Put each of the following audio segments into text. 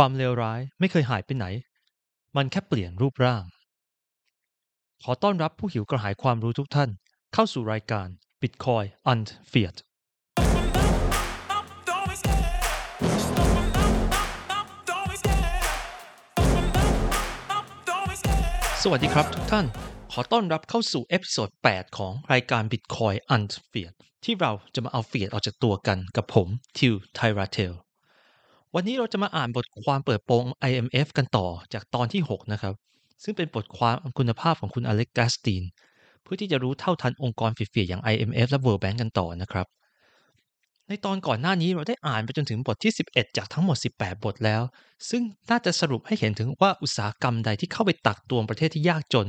ความเลวร้ายไม่เคยหายไปไหน มันแค่เปลี่ยนรูปร่าง ขอต้อนรับผู้หิวกระหายความรู้ทุกท่าน เข้าสู่รายการ Bitcoin and Fiat สวัสดีครับทุกท่าน ขอต้อนรับเข้าสู่เอพิโซด 8 ของรายการ Bitcoin and Fiat ที่เราจะมาเอา Fiat ออกจากตัวกันกับผมทิวไทราเทล วันนี้เราจะมาอ่านบทความเปิดโปง IMF กันต่อจากตอนที่ 6 นะครับ ซึ่งเป็นบทความคุณภาพของคุณอเล็กกาสตีน เพื่อที่จะรู้เท่าทันองค์กรฝีๆอย่าง IMF และ World Bank กันต่อนะครับ ในตอนก่อนหน้านี้เราได้อ่านไปจนถึงบทที่ 11 จากทั้งหมด 18 บทแล้ว ซึ่งน่าจะสรุปให้เห็นถึงว่าอุตสาหกรรมใดที่เข้าไปตักตวงประเทศที่ยากจน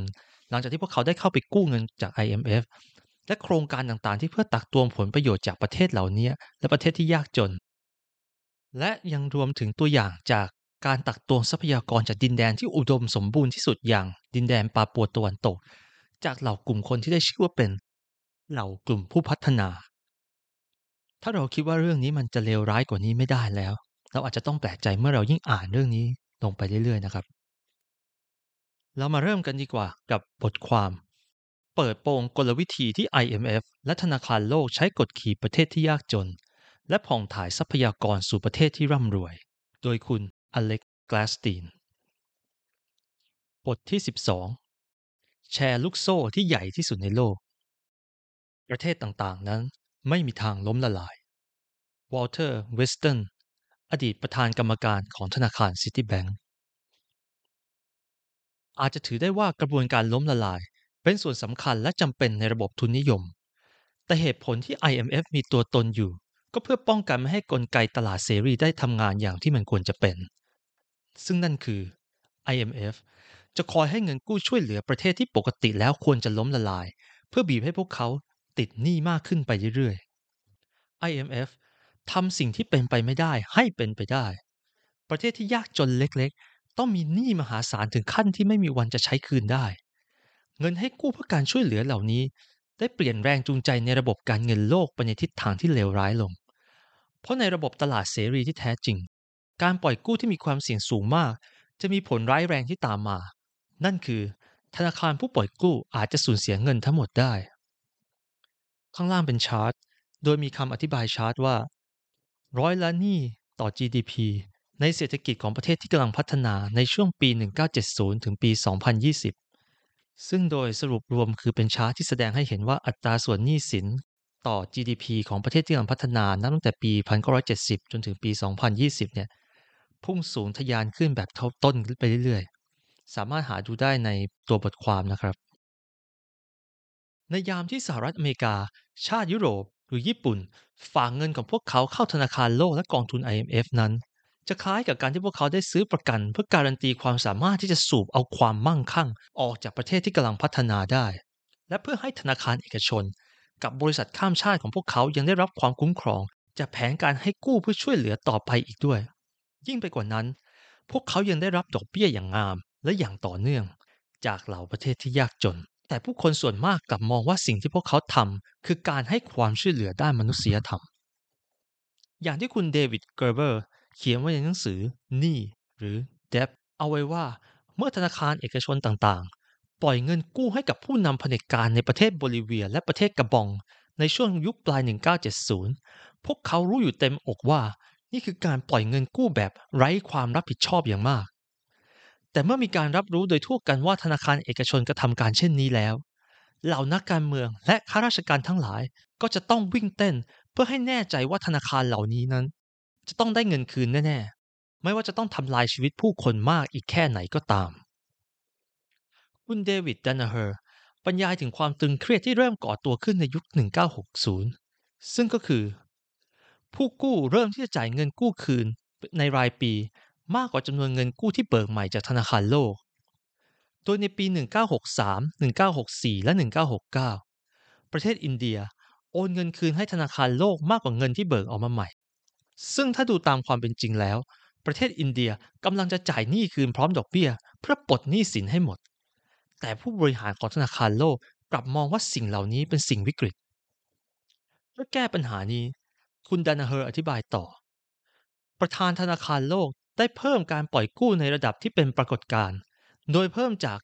หลังจากที่พวกเขาได้เข้าไปกู้เงินจาก IMF และโครงการต่างๆ ที่เพื่อตักตวงผลประโยชน์จากประเทศเหล่านี้ และประเทศที่ยากจน และยังรวมถึงตัวอย่างจากการตักตวงทรัพยากรจากดินแดนที่อุดมสมบูรณ์ที่สุดอย่างดินแดนปาปัวตะวันตก จากเหล่ากลุ่มคนที่ได้ชื่อว่าเป็นเหล่ากลุ่มผู้พัฒนา ถ้าเราคิดว่าเรื่องนี้มันจะเลวร้ายกว่านี้ไม่ได้แล้ว เราอาจจะต้องแปลกใจเมื่อเรายิ่งอ่านเรื่องนี้ลงไปเรื่อยๆนะครับ เรามาเริ่มกันดีกว่ากับบทความ เปิดโปงกลวิธีที่ IMF และธนาคารโลกใช้กดขี่ประเทศที่ยากจน และผ่องถ่ายทรัพยากรสู่ประเทศที่ร่ำรวย โดยคุณ Alex Gladstein บทที่ 12 แชร์ลูกโซ่ที่ใหญ่ที่สุดในโลก ประเทศต่างๆนั้นไม่มีทางล้มละลาย วอลเตอร์ ริสตัน อดีตประธานกรรมการของธนาคารซิตี้แบงก์อาจจะถือได้ว่ากระบวนการล้มละลาย เป็นส่วนสำคัญและจำเป็นในระบบทุนนิยม แต่เหตุผลที่ IMF มีตัวตนอยู่ ก็เพื่อป้องกันไม่ให้กลไกตลาดเสรีได้ทำงานอย่างที่มันควรจะเป็น ซึ่งนั่นคือ IMF จะคอยให้เงินกู้ช่วยเหลือประเทศที่ปกติแล้วควรจะล้มละลาย เพื่อบีบให้พวกเขาติดหนี้มากขึ้นไปเรื่อยๆ IMF ทำสิ่งที่เป็นไปไม่ได้ให้เป็นไปได้ ประเทศที่ยากจนเล็กๆ ต้องมีหนี้มหาศาลถึงขั้นที่ไม่มีวันจะใช้คืนได้ เงินให้กู้เพื่อการช่วยเหลือเหล่านี้ ได้เปลี่ยนแรงจูงใจในระบบการเงินโลกไปในทิศทางที่เลวร้ายลง เพราะในระบบตลาดเสรีที่แท้จริง การปล่อยกู้ที่มีความเสี่ยงสูงมาก จะมีผลร้ายแรงที่ตามมา นั่นคือ ธนาคารผู้ปล่อยกู้อาจจะสูญเสียเงินทั้งหมดได้ ข้างล่างเป็นชาร์ตโดยมีคำอธิบายชาร์ตว่า ร้อยละหนี้ต่อ GDP ในเศรษฐกิจของประเทศที่กำลังพัฒนาในช่วงปี 1970 ถึงปี 2020 ซึ่งโดยสรุปรวมคือเป็นชาร์ตที่แสดงให้เห็นว่าอัตราส่วนหนี้สิน ต่อ GDP ของประเทศที่กำลังพัฒนานับตั้งแต่ปี 1970 จนถึงปี 2020 เนี่ย พุ่งสูงทะยานขึ้นแบบเท่าต้นไปเรื่อยๆ สามารถหาดูได้ในตัวบทความนะครับ ในยามที่สหรัฐอเมริกา ชาติยุโรป หรือญี่ปุ่น ฝากเงินของพวกเขาเข้าธนาคารโลกและกองทุน IMF นั้น จะคล้ายกับการที่พวกเขาได้ซื้อประกัน เพื่อการันตีความสามารถที่จะสูบเอาความมั่งคั่ง ออกจากประเทศที่กำลังพัฒนาได้ และเพื่อให้ธนาคารเอกชน กับบริษัทข้ามชาติของพวกเขายังได้รับความคุ้มครอง จากแผนการให้กู้เพื่อช่วยเหลือต่อไปอีกด้วย ยิ่งไปกว่านั้น พวกเขายังได้รับดอกเบี้ยอย่างงามและอย่างต่อเนื่อง จากเหล่าประเทศที่ยากจน แต่ผู้คนส่วนมากกลับมองว่าสิ่งที่พวกเขาทำคือการให้ความช่วยเหลือด้านมนุษยธรรม อย่างที่คุณเดวิดเกอร์เบอร์เขียนไว้ในหนังสือหนี้หรือ debt เอาไว้ว่าเมื่อธนาคารเอกชนต่างๆ ปล่อยเงินกู้ให้กับผู้นำเผด็จการในประเทศโบลิเวียและประเทศกระบอง ในช่วงยุคปลาย 1970 พวกเขารู้อยู่เต็มอกว่า นี่คือการปล่อยเงินกู้แบบไร้ความรับผิดชอบอย่างมาก แต่เมื่อมีการรับรู้โดยทั่วกันว่าธนาคารเอกชนกระทำการเช่นนี้แล้ว เหล่านักการเมืองและข้าราชการทั้งหลายก็จะต้องวิ่งเต้นเพื่อให้แน่ใจว่าธนาคารเหล่านี้นั้น จะต้องได้เงินคืนแน่ๆ ไม่ว่าจะต้องทำลายชีวิตผู้คนมากอีกแค่ไหนก็ตาม คุณเดวิดดันนาเฮอร์บรรยายถึงความตึงเครียดที่เริ่มก่อตัวขึ้นในยุค 1960 ซึ่งก็คือ ผู้กู้เริ่มที่จะจ่ายเงินกู้คืนในรายปีมากกว่าจำนวนเงินกู้ที่เบิกใหม่จากธนาคารโลก โดยในปี 1963 1964 และ 1969 ประเทศอินเดียโอนเงินคืนให้ธนาคารโลกมากกว่าเงินที่เบิกออกมาใหม่ ซึ่งถ้าดูตามความเป็นจริงแล้ว ประเทศอินเดียกำลังจะจ่ายหนี้คืนพร้อมดอกเบี้ย เพื่อปลดหนี้สินให้หมด แต่ผู้บริหารของธนาคารโลกกลับมองว่าสิ่งเหล่านี้เป็นสิ่งวิกฤตเพื่อแก้ปัญหานี้ คุณดานาเฮอร์อธิบายต่อ ประธานธนาคารโลกได้เพิ่มการปล่อยกู้ในระดับที่เป็นปรากฏการณ์โดยเพิ่มจาก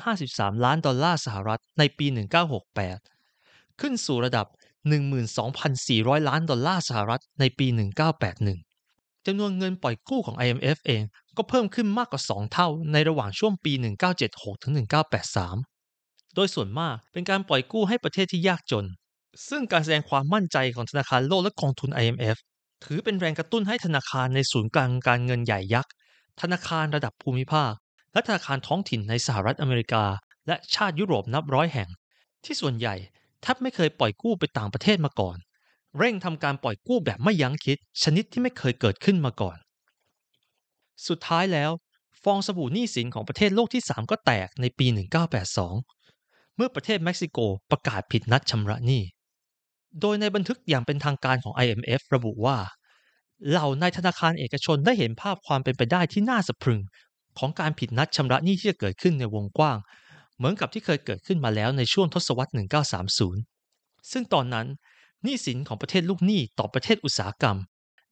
953 ล้านดอลลาร์สหรัฐในปี 1968 ขึ้นสู่ระดับ 12,400 ล้านดอลลาร์สหรัฐในปี 1981 จำนวนเงินปล่อยกู้ของ IMF เองก็เพิ่มขึ้นมากกว่า 2 เท่าในระหว่างช่วงปี 1976ถึง1983 โดยส่วนมากเป็นการปล่อยกู้ให้ประเทศที่ยากจน ซึ่งการแสดงความมั่นใจของธนาคารโลกและกองทุน IMF ถือเป็นแรงกระตุ้นให้ธนาคารในศูนย์กลางการเงินใหญ่ยักษ์ ธนาคารระดับภูมิภาค และธนาคารท้องถิ่นในสหรัฐอเมริกา และชาติยุโรปนับร้อยแห่ง ที่ส่วนใหญ่แทบไม่เคยปล่อยกู้ไปต่างประเทศมาก่อน เร่งทำการปล่อยกู้แบบไม่ยั้งคิด ชนิดที่ไม่เคยเกิดขึ้นมาก่อน สุดท้ายแล้ว ฟองสบู่หนี้สินของประเทศโลกที่ 3 ก็แตกในปี 1982 เมื่อประเทศเม็กซิโกประกาศผิดนัดชำระหนี้ โดยในบันทึกอย่างเป็นทางการของ IMF ระบุว่า เหล่านายธนาคารเอกชนได้เห็นภาพความเป็นไปได้ที่น่าสะพรึง ของการผิดนัดชำระหนี้ที่จะเกิดขึ้นในวงกว้าง เหมือนกับที่เคยเกิดขึ้นมาแล้วในช่วงทศวรรษ 1930 ซึ่งตอนนั้น หนี้สินของประเทศลูกหนี้ต่อประเทศอุตสาหกรรม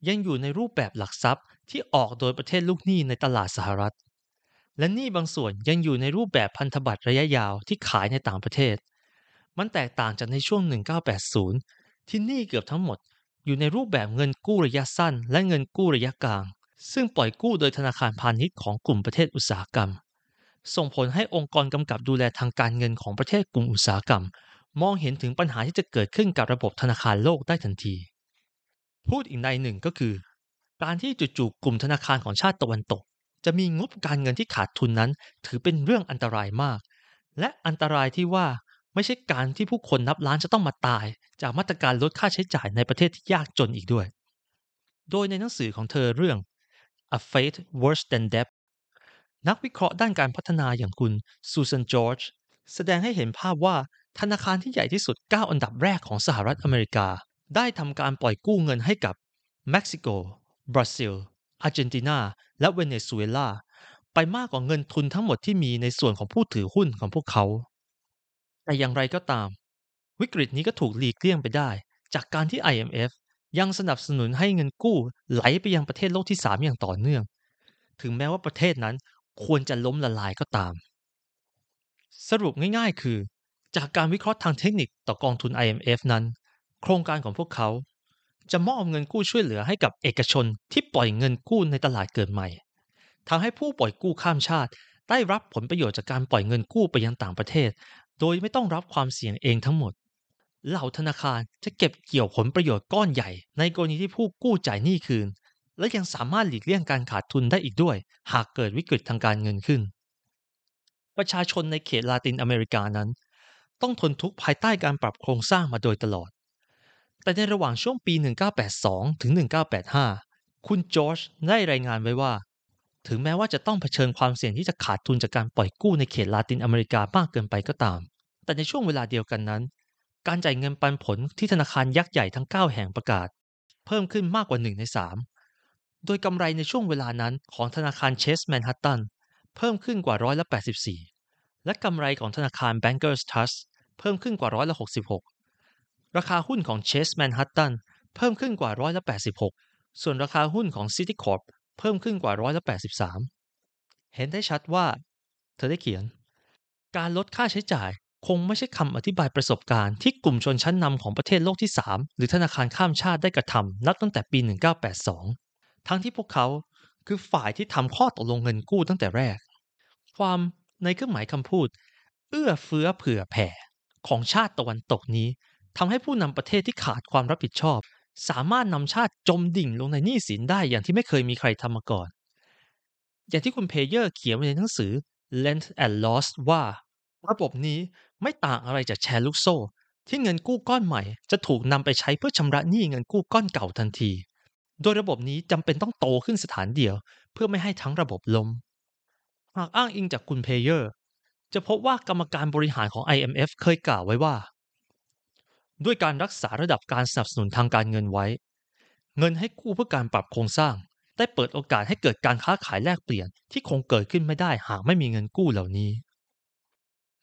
ยังอยู่ในรูปแบบหลักทรัพย์ที่ออกโดยประเทศลูกหนี้ในตลาดสหรัฐ และหนี้บางส่วนยังอยู่ในรูปแบบพันธบัตรระยะยาวที่ขายในต่างประเทศ มันแตกต่างจากในช่วง 1980 ที่หนี้เกือบทั้งหมด อยู่ในรูปแบบเงินกู้ระยะสั้น และเงินกู้ระยะกลาง ซึ่งปล่อยกู้โดยธนาคารพาณิชย์ของกลุ่มประเทศอุตสาหกรรม ส่งผลให้องค์กรกำกับดูแลทางการเงินของประเทศกลุ่มอุตสาหกรรม มองเห็นถึงปัญหาที่จะเกิดขึ้นกับระบบธนาคารโลกได้ทันที พูดอีกในหนึ่งก็คือ การที่จู่ๆกลุ่มธนาคารของชาติตะวันตก จะมีงบการเงินที่ขาดทุนนั้น ถือเป็นเรื่องอันตรายมาก และอันตรายที่ว่าไม่ใช่การที่ผู้คนนับล้านจะต้องมาตาย จากมาตรการลดค่าใช้จ่ายในประเทศที่ยากจนอีกด้วย โดยในหนังสือของเธอเรื่อง A Fate Worse Than Debt นักวิเคราะห์ด้านการพัฒนาอย่างคุณซูซานจอร์จแสดงให้เห็นภาพว่า ธนาคารที่ใหญ่ที่สุด 9 อันดับแรกของสหรัฐอเมริกา ได้ทำการปล่อยกู้เงินให้กับเม็กซิโก บราซิล อาร์เจนตินา และเวเนซุเอลา ไปมากกว่าเงินทุนทั้งหมดที่มีในส่วนของผู้ถือหุ้นของพวกเขา แต่อย่างไรก็ตาม วิกฤตนี้ก็ถูกหลีกเลี่ยงไปได้ จากการที่ IMF ยังสนับสนุนให้เงินกู้ไหลไปยังประเทศโลกที่ 3 อย่างต่อเนื่อง ถึงแม้ว่าประเทศนั้นควรจะล้มละลายก็ตาม สรุปง่ายๆ คือ จากการวิเคราะห์ทางเทคนิคต่อกองทุน IMF นั้น โครงการของพวกเขา จะมอบเงินกู้ช่วยเหลือให้กับเอกชนที่ปล่อยเงินกู้ในตลาดเกิดใหม่ทำให้ผู้ปล่อยกู้ข้ามชาติ ได้รับผลประโยชน์จากการปล่อยเงินกู้ไปยังต่างประเทศ โดยไม่ต้องรับความเสี่ยงเองทั้งหมด เหล่าธนาคารจะเก็บเกี่ยวผลประโยชน์ก้อนใหญ่ ในกรณีที่ผู้กู้จ่ายหนี้คืน และยังสามารถหลีกเลี่ยงการขาดทุนได้อีกด้วย หากเกิดวิกฤตทางการเงินขึ้น ประชาชนในเขตลาตินอเมริกานั้น ต้องทนทุกข์ภายใต้การปรับโครงสร้างมาโดยตลอด แต่ในระหว่างช่วงปี 1982 ถึง 1985 คุณจอร์จได้รายงานไว้ว่า ถึงแม้ว่าจะต้องเผชิญความเสี่ยงที่จะขาดทุนจากการปล่อยกู้ในเขตลาตินอเมริกามากเกินไปก็ตาม แต่ในช่วงเวลาเดียวกันนั้น การจ่ายเงินปันผลที่ธนาคารยักษ์ใหญ่ทั้ง 9 แห่งประกาศ เพิ่มขึ้นมากกว่า 1 ใน 3 โดยกำไรในช่วงเวลานั้นของธนาคารเชสแมนฮัตตันเพิ่มขึ้นกว่าร้อยละ84และกำไรของธนาคาร Bankers Trust เพิ่มขึ้นกว่าร้อยละ66 ราคาหุ้นของเชสแมนฮัตตันเพิ่มขึ้นกว่าร้อยละ86 ส่วนราคาหุ้นของ City Corp เพิ่มขึ้นกว่าร้อยละ83 เห็นได้ชัดว่า เธอได้เขียน การลดค่าใช้จ่ายคงไม่ใช่คำอธิบายประสบการณ์ที่กลุ่มชนชั้นนำของประเทศโลกที่ 3 หรือธนาคารข้ามชาติได้กระทำนับตั้งแต่ปี 1982 ทั้งที่พวกเขาคือฝ่ายที่ทำข้อตกลงเงินกู้ตั้งแต่แรก ความในเครื่องหมายคำพูด เอื้อเฟื้อเผื่อแผ่ ของชาติตะวันตกนี้ทำให้ผู้นำประเทศที่ขาดความรับผิดชอบ สามารถนำชาติจมดิ่งลงในหนี้สินได้อย่างที่ไม่เคยมีใครทำมาก่อน อย่างที่คุณเพเยอร์เขียนไว้ในหนังสือ Lent and Lost ว่า ระบบนี้ไม่ต่างอะไรจากแชร์ลูกโซ่ ที่เงินกู้ก้อนใหม่ จะถูกนำไปใช้เพื่อชำระหนี้เงินกู้ก้อนเก่าทันที โดยระบบนี้จำเป็นต้องโตขึ้นสถานเดียว เพื่อไม่ให้ทั้งระบบล้มหากอ้างอิงจากคุณเพเยอร์ จะพบว่ากรรมการบริหารของ IMF เคยกล่าวไว้ว่า ด้วยการรักษาระดับการสนับสนุนทางการเงินไว้ เงินให้กู้เพื่อการปรับโครงสร้าง ได้เปิดโอกาสให้เกิดการค้าขายแลกเปลี่ยนที่คงเกิดขึ้นไม่ได้หากไม่มีเงินกู้เหล่านี้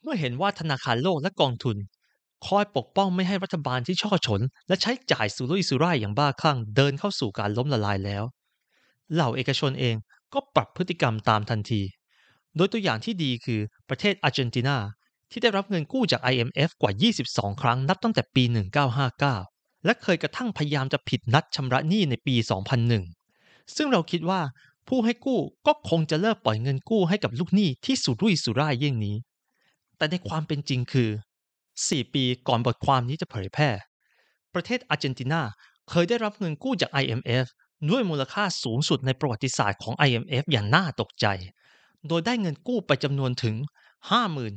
เมื่อเห็นว่าธนาคารโลกและกองทุน คอยปกป้องไม่ให้รัฐบาลที่ช่อฉน และใช้จ่ายสุรุ่ยสุร่ายอย่างบ้าคลั่งเดินเข้าสู่การล้มละลายแล้ว เหล่าเอกชนเองก็ปรับพฤติกรรมตามทันที โดยตัวอย่างที่ดีคือประเทศอาร์เจนตินาที่ได้รับเงินกู้จาก IMF กว่า 22 ครั้งนับตั้งแต่ปี 1959 และเคยกระทั่งพยายามจะผิดนัดชำระหนี้ในปี 2001 ซึ่งเราคิดว่าผู้ให้กู้ก็คงจะเลิกปล่อยเงินกู้ให้กับลูกหนี้ที่สุรุ่ยสุร่ายเยี่ยงนี้ แต่ในความเป็นจริงคือ 4 ปีก่อนบทความนี้จะเผยแพร่ ประเทศอาร์เจนตินาเคยได้รับเงินกู้จาก IMF ด้วยมูลค่าสูงสุดในประวัติศาสตร์ของ IMF อย่างน่าตกใจ โดยได้เงินกู้ไปจำนวนถึง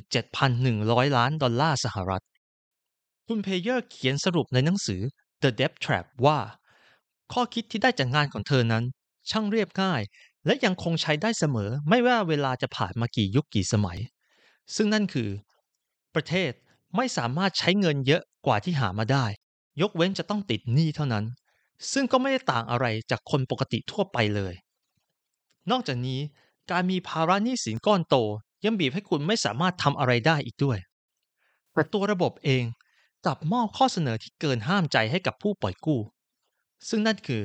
57,100 ล้านดอลลาร์สหรัฐ คุณเพเยอร์เขียนสรุปในหนังสือ The Debt Trap ว่า ข้อคิดที่ได้จากงานของเธอนั้น ช่างเรียบง่าย และยังคงใช้ได้เสมอไม่ว่าเวลาจะผ่านมากี่ยุคกี่สมัย ซึ่งนั่นคือ ประเทศไม่สามารถใช้เงินเยอะกว่าที่หามาได้ ยกเว้นจะต้องติดหนี้เท่านั้น ซึ่งก็ไม่ได้ต่างอะไรจากคนปกติทั่วไปเลย นอกจากนี้ การมีภาระหนี้สินก้อนโตยังบีบให้คุณไม่สามารถทำอะไรได้อีกด้วย แต่ตัวระบบเองกลับมอบข้อเสนอที่เกินห้ามใจให้กับผู้ปล่อยกู้ ซึ่งนั่นคือ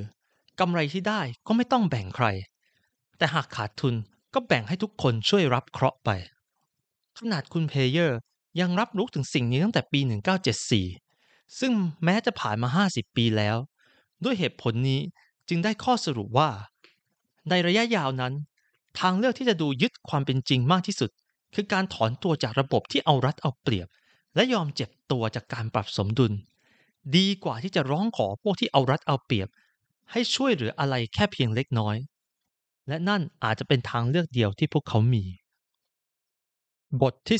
กำไรที่ได้ก็ไม่ต้องแบ่งใคร แต่หากขาดทุนก็แบ่งให้ทุกคนช่วยรับเคราะห์ไป ขนาดคุณเพเยอร์ยังรับรู้ถึงสิ่งนี้ตั้งแต่ปี 1974 ซึ่งแม้จะผ่านมา 50 ปีแล้ว ด้วยเหตุผลนี้จึงได้ข้อสรุปว่า ในระยะยาวนั้น ทางเลือกที่จะดูยึดความเป็นจริงมากที่สุด คือการถอนตัวจากระบบที่เอารัดเอาเปรียบ และยอมเจ็บตัวจากการปรับสมดุล ดีกว่าที่จะร้องขอพวกที่เอารัดเอาเปรียบ ให้ช่วยเหลืออะไรแค่เพียงเล็กน้อย และนั่นอาจจะเป็นทางเลือกเดียวที่พวกเขามี บทที่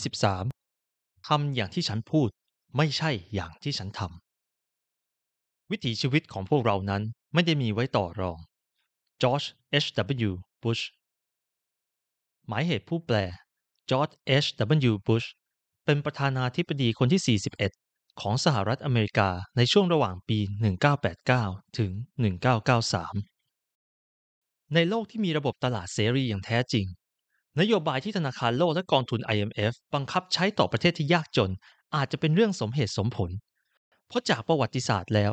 13ทำอย่างที่ฉันพูด ไม่ใช่อย่างที่ฉันทำวิถีชีวิตของพวกเรานั้นไม่ได้มีไว้ต่อรองจอร์จ H.W. Bush หมายเหตุผู้แปลจอร์จ H.W. Bush เป็นประธานาธิบดีคนที่ 41 ของสหรัฐอเมริกาในช่วงระหว่างปี 1989 ถึง 1993 ในโลกที่มีระบบตลาดเสรีอย่างแท้จริง นโยบายที่ธนาคารโลกและกองทุน IMF บังคับใช้ต่อประเทศที่ยากจน อาจจะเป็นเรื่องสมเหตุสมผล เพราะจากประวัติศาสตร์แล้ว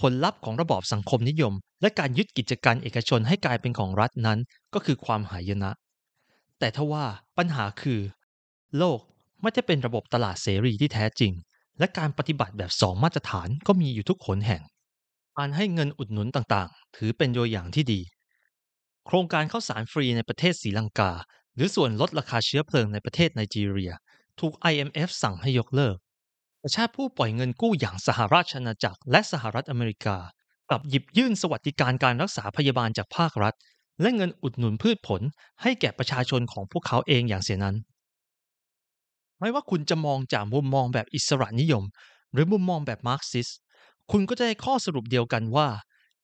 ผลลัพธ์ของระบอบสังคมนิยม และการยึดกิจการเอกชนให้กลายเป็นของรัฐนั้น ก็คือความหายนะ แต่ทว่าปัญหาคือ โลกไม่ได้เป็นระบบตลาดเสรีที่แท้จริง และการปฏิบัติแบบสองมาตรฐานก็มีอยู่ทุกขนแห่ง การให้เงินอุดหนุนต่างๆ ถือเป็นตัวอย่างที่ดี โครงการข้าวสารฟรีในประเทศศรีลังกา หรือส่วนลดราคาเชื้อเพลิงในประเทศไนจีเรีย ถูก IMF สั่งให้ยกเลิกประชาผู้ปล่อยเงินกู้อย่างสหราชอาณาจักรและสหรัฐอเมริกากลับหยิบยื่นสวัสดิการการรักษาพยาบาลจากภาครัฐ และเงินอุดหนุนพืชผลให้แก่ประชาชนของพวกเขาเองอย่างเสียนั้น ไม่ว่าคุณจะมองจากมุมมองแบบอิสระนิยม หรือมุมมองแบบมาร์กซิสคุณก็จะได้ข้อสรุปเดียวกันว่า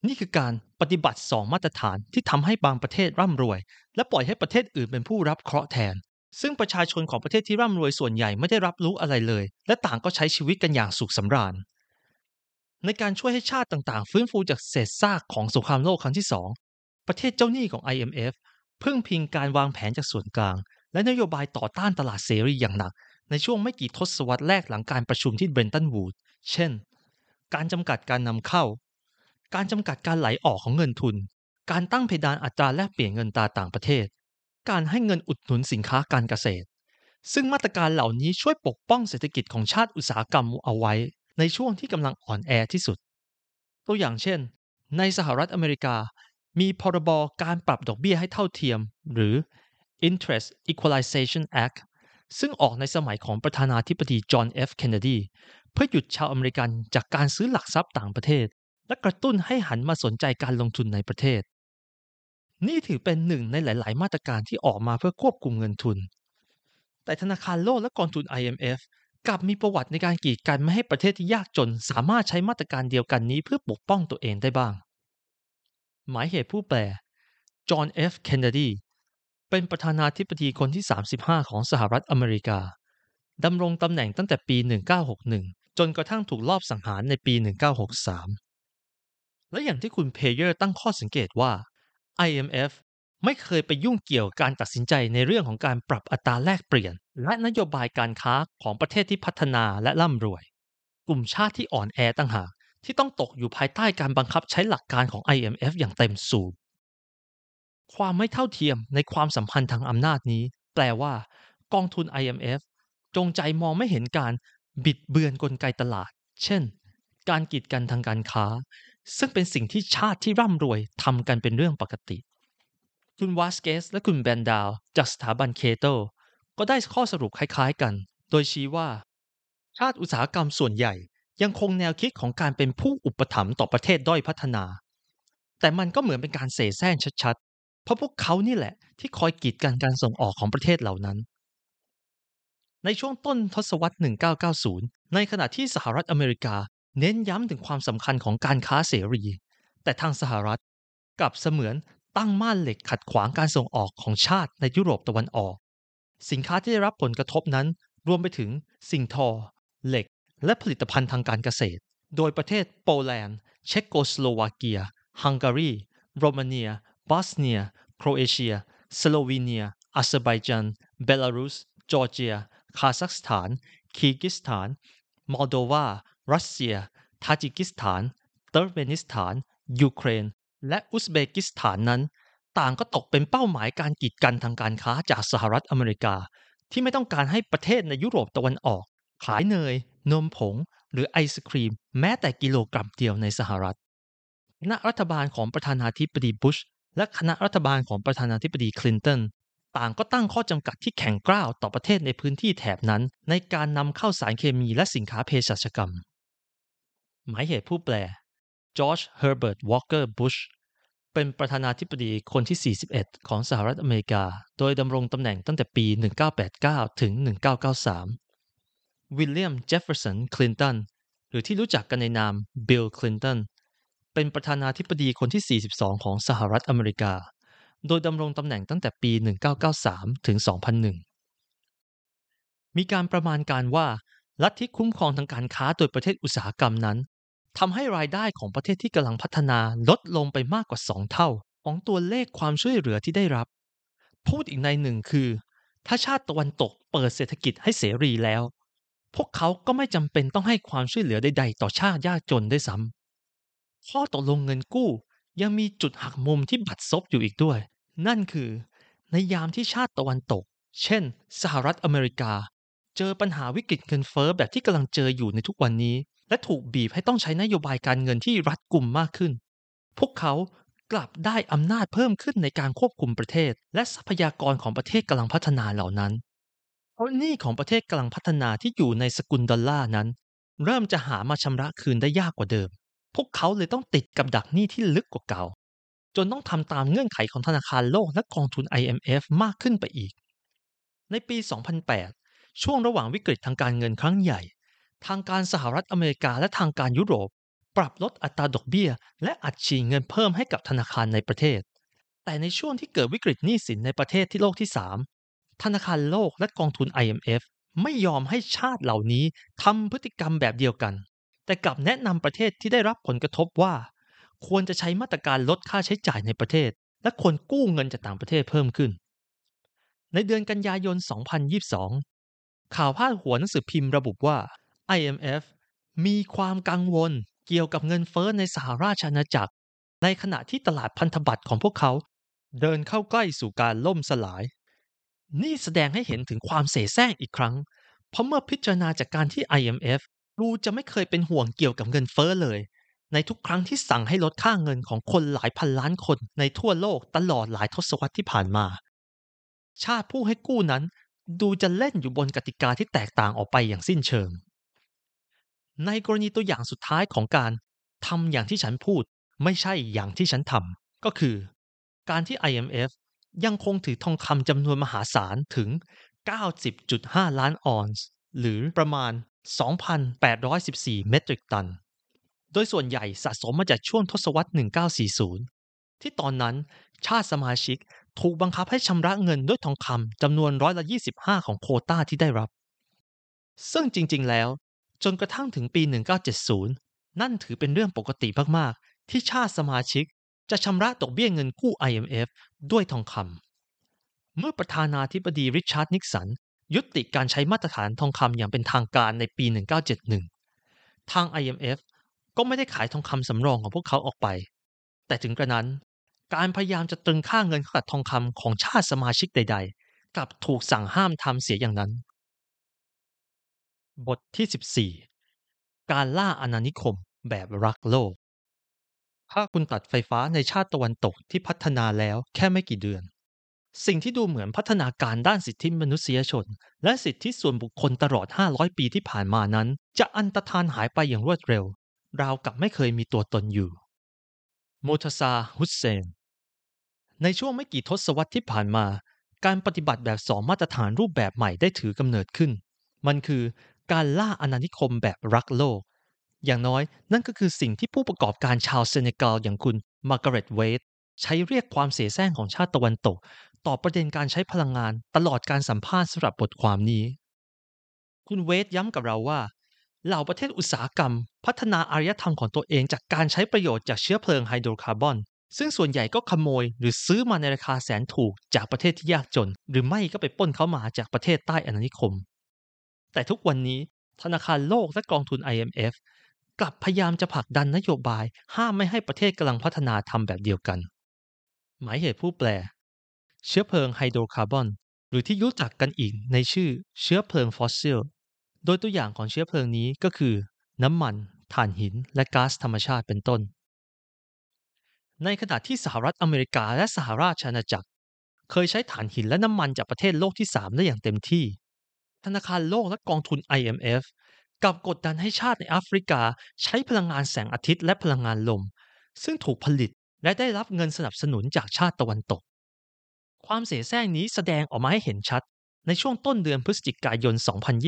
นี่คือการปฏิบัติสองมาตรฐานที่ทำให้บางประเทศร่ำรวย และปล่อยให้ประเทศอื่นเป็นผู้รับเคราะห์แทน ซึ่งประชาชนของประเทศที่ร่ำรวยส่วนใหญ่ไม่ได้รับรู้อะไรเลย และต่างก็ใช้ชีวิตกันอย่างสุขสำราญในการช่วยให้ชาติต่างๆ ฟื้นฟูจากเศษซากของสงครามโลกครั้งที่สอง ประเทศเจ้าหนี้ของ IMF พึ่งพิงการวางแผนจากส่วนกลาง และนโยบายต่อต้านตลาดเสรีอย่างหนัก ในช่วงไม่กี่ทศวรรษแรกหลังการประชุมที่เบรนตันวูดเช่น การจำกัดการนำเข้า การจำกัดการไหลออกของเงินทุน การตั้งเพดานอัตราแลกเปลี่ยนเงินตาต่างประเทศ การให้เงินอุดหนุนสินค้าการเกษตร ซึ่งมาตรการเหล่านี้ช่วยปกป้องเศรษฐกิจของชาติอุตสาหกรรมเอาไว้ ในช่วงที่กำลังอ่อนแอที่สุด ตัวอย่างเช่น ในสหรัฐอเมริกา มีพรบการปรับดอกเบี้ยให้เท่าเทียม หรือ Interest Equalization Act ซึ่งออกในสมัยของประธานาธิบดีจอห์นเอฟเคนเนดี เพื่อหยุดชาวอเมริกันจากการซื้อหลักทรัพย์ต่างประเทศ และกระตุ้นให้หันมาสนใจการลงทุนในประเทศ นี่ถือเป็นหนึ่งในหลาย ๆ มาตรการที่ออกมาเพื่อควบคุมเงินทุน แต่ธนาคารโลกและกองทุน IMF กลับมีประวัติในการกีดกันไม่ให้ประเทศที่ยากจน สามารถใช้มาตรการเดียวกันนี้เพื่อปกป้องตัวเองได้บ้าง หมายเหตุผู้แปล จอห์นเอฟเคนเนดีเป็นประธานาธิบดีคนที่ 35 ของสหรัฐอเมริกา ดำรงตำแหน่งตั้งแต่ปี 1961 จนกระทั่งถูกลอบสังหารในปี 1963 และอย่างที่คุณเพเยอร์ตั้งข้อสังเกตว่า IMF ไม่เคยไปยุ่งเกี่ยวการตัดสินใจในเรื่องของการปรับอัตราแลกเปลี่ยน และนโยบายการค้าของประเทศที่พัฒนาและร่ำรวย กลุ่มชาติที่อ่อนแอต่างหาก ที่ต้องตกอยู่ภายใต้การบังคับใช้หลักการของ IMF อย่างเต็มสูบความไม่เท่าเทียมในความสัมพันธ์ทางอำนาจนี้ แปลว่า กองทุน IMF จงใจมองไม่เห็นการบิดเบือนกลไกตลาด เช่น การกีดกันทางการค้า ซึ่งเป็นสิ่งที่ชาติที่ร่ำรวยทำกันเป็นเรื่องปกติ คุณวาสเกสและคุณแบนดาวจากสถาบันเคโตก็ได้ข้อสรุปคล้ายๆกัน โดยชี้ว่า ชาติอุตสาหกรรมส่วนใหญ่ ยังคงแนวคิดของการเป็นผู้อุปถัมภ์ต่อประเทศด้อยพัฒนา แต่มันก็เหมือนเป็นการเสแสร้งชัดๆ เพราะพวกเขานี่แหละ ที่คอยกีดกันการส่งออกของประเทศเหล่านั้น ในช่วงต้นทศวรรษ 1990 ในขณะที่สหรัฐอเมริกาเน้นย้ำถึงความสำคัญของการค้าเสรี แต่ทางสหรัฐกลับเสมือนตั้งม่านเหล็กขัดขวางการส่งออกของชาติในยุโรปตะวันออก สินค้าที่ได้รับผลกระทบนั้น รวมไปถึงสิ่งทอ เหล็ก และผลิตภัณฑ์ทางการเกษตร โดยประเทศโปแลนด์ เชโกสโลวาเกีย ฮังการี โรมาเนีย บอสเนีย โครเอเชีย สโลวีเนีย อาเซอร์ไบจานเบลารุส จอร์เจีย คาซัคสถาน คีร์กิสถาน มอลโดวา รัสเซีย ทาจิกิสถาน เติร์กเมนิสถาน ยูเครน และอุซเบกิสถานนั้น ต่างก็ตกเป็นเป้าหมายการกีดกันทางการค้าจากสหรัฐอเมริกา ที่ไม่ต้องการให้ประเทศในยุโรปตะวันออก ขายเนย นมผง หรือไอศครีม แม้แต่กิโลกรัมเดียวในสหรัฐคณะรัฐบาลของประธานาธิบดีบุช และคณะรัฐบาลของประธานาธิบดีคลินตันต่างก็ตั้งข้อจำกัดที่แข็งกร้าวต่อประเทศในพื้นที่แถบนั้น ในการนำเข้าสารเคมีและสินค้าเภสัชกรรม หมายเหตุผู้แปลจอร์จเฮอร์เบิร์ตวอลเกอร์บุชเป็นประธานาธิบดีคนที่ 41 ของสหรัฐอเมริกา โดยดำรงตำแหน่งตั้งแต่ปี 1989 ถึง 1993 วิลเลียมเจฟเฟอร์สันคลินตันหรือที่รู้จักกันในนามบิลคลินตันเป็นประธานาธิบดีคนที่ 42 ของสหรัฐอเมริกา โดยดำรงตำแหน่งตั้งแต่ปี 1993 ถึง 2001 มีการประมาณการว่าลัทธิคุ้มครองทางการค้าโดยประเทศอุตสาหกรรมนั้นทำให้รายได้ของประเทศที่กำลังพัฒนาลดลงไปมากกว่า 2 เท่า ของตัวเลขความช่วยเหลือที่ได้รับ พูดอีกในหนึ่งคือ ถ้าชาติตะวันตกเปิดเศรษฐกิจให้เสรีแล้ว พวกเขาก็ไม่จำเป็นต้องให้ความช่วยเหลือใดๆ ต่อชาติยากจนได้ซ้ำข้อตกลงเงินกู้ยังมีจุดหักมุมที่บัดซบอยู่อีกด้วย นั่นคือ ในยามที่ชาติตะวันตก เช่น สหรัฐอเมริกา เจอปัญหาวิกฤตเงินเฟ้อแบบที่กำลังเจออยู่ในทุกวันนี้ และถูกบีบให้ต้องใช้นโยบายการเงินที่รัดกุมมากขึ้น พวกเขากลับได้อำนาจเพิ่มขึ้นในการควบคุมประเทศ และทรัพยากรของประเทศกำลังพัฒนาเหล่านั้น ราะหนี้ของประเทศกำลังพัฒนาที่อยู่ในสกุลดอลลาร์นั้น เริ่มจะหามาชำระคืนได้ยากกว่าเดิม พวกเขาเลยต้องติดกับดักหนี้ที่ลึกกว่าเก่า จนต้องทำตามเงื่อนไขของธนาคารโลกและกองทุน IMF มากขึ้นไปอีก ในปี 2008 ช่วงระหว่างวิกฤตทางการเงินครั้งใหญ่ ทางการสหรัฐอเมริกาและทางการยุโรป ปรับลดอัตราดอกเบี้ย และอัดฉีดเงินเพิ่มให้กับธนาคารในประเทศ แต่ในช่วงที่เกิดวิกฤตหนี้สินในประเทศที่โลกที่3 ธนาคารโลกและกองทุน IMF ไม่ยอมให้ชาติเหล่านี้ทำพฤติกรรมแบบเดียวกัน แต่กลับแนะนำประเทศที่ได้รับผลกระทบว่า ควรจะใช้มาตรการลดค่าใช้จ่ายในประเทศ และควรกู้เงินจากต่างประเทศเพิ่มขึ้น ในเดือนกันยายน 2022 ข่าวพาดหัวหนังสือพิมพ์ระบุว่า IMF มีความกังวลเกี่ยวกับเงินเฟ้อในสหราชอาณาจักร ในขณะที่ตลาดพันธบัตรของพวกเขา เดินเข้าใกล้สู่การล่มสลาย นี่แสดงให้เห็นถึงความเสแสร้งอีกครั้ง เพราะเมื่อพิจารณาจากการที่ IMF ดูจะไม่เคยเป็นห่วงเกี่ยวกับเงินเฟ้อเลย ในทุกครั้งที่สั่งให้ลดค่าเงินของคนหลายพันล้านคนในทั่วโลกตลอดหลายทศวรรษที่ผ่านมา ชาติผู้ให้กู้นั้น ดูจะเล่นอยู่บนกติกาที่แตกต่างออกไปอย่างสิ้นเชิง ในกรณีตัวอย่างสุดท้ายของการทำอย่างที่ฉันพูด ไม่ใช่อย่างที่ฉันทำก็คือ การที่ IMF ยังคงถือทองคำจำนวนมหาศาลถึง 90.5 ล้านออนซ์ หรือประมาณ 2,814 เมตริกตัน โดยส่วนใหญ่สะสมมาจากช่วงทศวรรษ 1940 ที่ตอนนั้นชาติสมาชิกถูกบังคับให้ชำระเงินด้วยทองคำจำนวนร้อยละ25 ของโคต้าที่ได้รับ ซึ่งจริง ๆ แล้ว จนกระทั่งถึงปี 1970 นั่นถือเป็นเรื่องปกติมาก ๆ ที่ชาติสมาชิก จะชำระดอกเบี้ยเงินกู้ IMF ด้วยทองคเมื่อประธานาธิบดีริชาร์ดนิกสันยุติการใช้มาตรฐานทองคำอย่างเป็นทางการในปี 1971 ทาง IMF ก็ไม่ได้ขายทองคำสำรองของพวกเขาออกไป แต่ถึงกระนั้น การพยายามจะตรึงค่าเงินกับทองคำของชาติสมาชิกใด ๆ กลับถูกสั่งห้ามทำเสียอย่างนั้น บทที่ 14 การล่าอาณานิคมแบบรักโลก ถ้าคุณตัดไฟฟ้าในชาติตะวันตกที่พัฒนาแล้วแค่ไม่กี่เดือน สิ่งที่ดูเหมือนพัฒนาการด้านสิทธิมนุษยชน และสิทธิส่วนบุคคลตลอด 500 ปีที่ผ่านมานั้น จะอันตรธานหายไปอย่างรวดเร็ว ราวกับไม่เคยมีตัวตนอยู่โมทซาฮุสเซน ในช่วงไม่กี่ทศวรรษที่ผ่านมา การปฏิบัติแบบสองมาตรฐานรูปแบบใหม่ได้ถือกำเนิดขึ้น มันคือการล่าอาณานิคมแบบรักโลก อย่างน้อยนั่นก็คือสิ่งที่ผู้ประกอบการชาวเซเนกัลอย่างคุณมาร์กาเร็ตเวดใช้เรียกความเสแสร้งของชาติตะวันตก ต่อประเด็นการใช้พลังงานตลอดการสัมภาษณ์สำหรับบทความนี้ คุณเวดย้ำกับเราว่า เหล่าประเทศอุตสาหกรรม พัฒนาอารยธรรมของตัวเองจากการใช้ประโยชน์จากเชื้อเพลิงไฮโดรคาร์บอนซึ่งส่วนใหญ่ก็ขโมยหรือซื้อมาในราคาแสนถูกจากประเทศที่ยากจน หรือไม่ก็ไปป้นเขามาจากประเทศใต้อาณานิคม แต่ทุกวันนี้ธนาคารโลกและกองทุน IMF กลับพยายามจะผลักดันนโยบาย ห้ามไม่ให้ประเทศกำลังพัฒนาทำแบบเดียวกัน หมายเหตุผู้แปล เชื้อเพลิงไฮโดรคาร์บอน หรือที่รู้จักกันอีกในชื่อเชื้อเพลิงฟอสซิล โดยตัวอย่างของเชื้อเพลิงนี้ก็คือ น้ำมันถ่านหิน และก๊าซธรรมชาติเป็นต้น ในขณะที่สหรัฐอเมริกาและสหราชอาณาจักร เคยใช้ถ่านหินและน้ำมันจากประเทศโลกที่ 3 ได้อย่างเต็มที่ ธนาคารโลกและกองทุน IMF กับกดดันให้ชาติในแอฟริกาใช้พลังงานแสงอาทิตย์และพลังงานลม ซึ่งถูกผลิตและได้รับเงินสนับสนุนจากชาติตะวันตก ความเสียแซงนี้แสดงออกมาให้เห็นชัด ในช่วงต้นเดือนพฤศจิกายน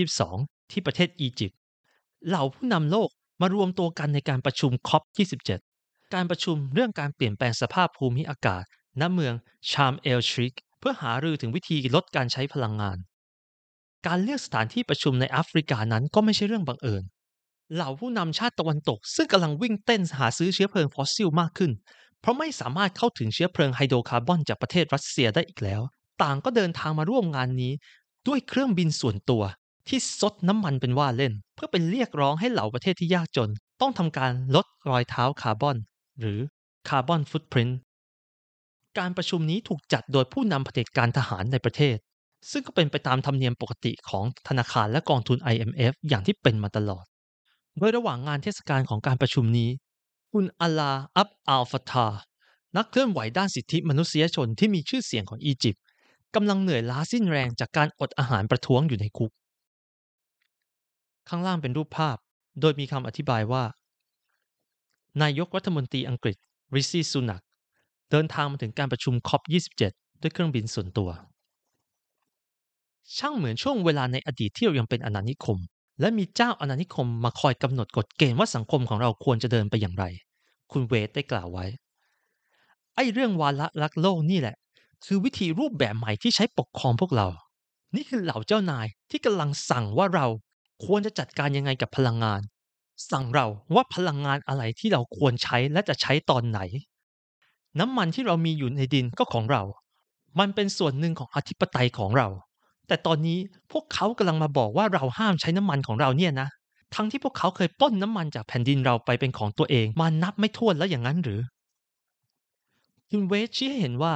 2022 ที่ประเทศอียิปต์เหล่าผู้นำโลกมารวมตัวกันในการประชุม COP27 การประชุมเรื่องการเปลี่ยนแปลงสภาพภูมิอากาศณเมืองชาร์มเอลชีค เพื่อหารือถึงวิธีลดการใช้พลังงาน การเลือกสถานที่ประชุมในแอฟริกานั้นก็ไม่ใช่เรื่องบังเอิญ เหล่าผู้นำชาติตะวันตก ซึ่งกำลังวิ่งเต้นหาซื้อเชื้อเพลิงฟอสซิลมากขึ้น เพราะไม่สามารถเข้าถึงเชื้อเพลิงไฮโดรคาร์บอนจากประเทศรัสเซียได้อีกแล้ว ต่างก็เดินทางมาร่วมงานนี้ ด้วยเครื่องบินส่วนตัว ที่ซดน้ำมันเป็นว่าเล่น เพื่อเป็นเรียกร้องให้เหล่าประเทศที่ยากจน ต้องทำการลดรอยเท้าคาร์บอน หรือคาร์บอนฟุตพรินการประชุมนี้ถูกจัดโดยผู้นำเผด็จการทหารในประเทศ ซึ่งก็เป็นไปตามธรรมเนียมปกติของธนาคารและกองทุน IMF อย่างที่เป็นมาตลอด โดยระหว่างงานเทศกาลของการประชุมนี้ คุณอัลลาอับอัลฟาทา นักเคลื่อนไหวด้านสิทธิมนุษยชนที่มีชื่อเสียงของอียิปต์กำลังเหนื่อยล้าสิ้นแรงจากการอดอาหารประท้วงอยู่ในคุก ข้างล่างเป็นรูปภาพ โดยมีคำอธิบายว่า นายกรัฐมนตรีอังกฤษริซี่ซูนักเดินทางมาถึงการประชุม COP27 ด้วยเครื่องบินส่วนตัว ช่างเหมือนช่วงเวลาในอดีตที่เรายังเป็นอาณานิคม และมีเจ้าอาณานิคมมาคอยกำหนดกฎเกณฑ์ว่าสังคมของเราควรจะเดินไปอย่างไร คุณเวทได้กล่าวไว้ ไอ้เรื่องวาระรักโลกนี่แหละ คือวิธีรูปแบบใหม่ที่ใช้ปกครองพวกเรา นี่คือเหล่าเจ้านายที่กำลังสั่งว่าเราควรจะจัดการยังไงกับพลังงาน สั่งเราว่าพลังงานอะไรที่เราควรใช้และจะใช้ตอนไหน น้ำมันที่เรามีอยู่ในดินก็ของเรา มันเป็นส่วนหนึ่งของอธิปไตยของเรา แต่ตอนนี้พวกเขากำลังมาบอกว่าเราห้ามใช้น้ำมันของเราเนี่ยนะ ทั้งที่พวกเขาเคยป้นน้ำมันจากแผ่นดินเราไปเป็นของตัวเอง มานับไม่ถ้วนแล้วอย่างนั้นหรือคุณเวชชี้ให้เห็นว่า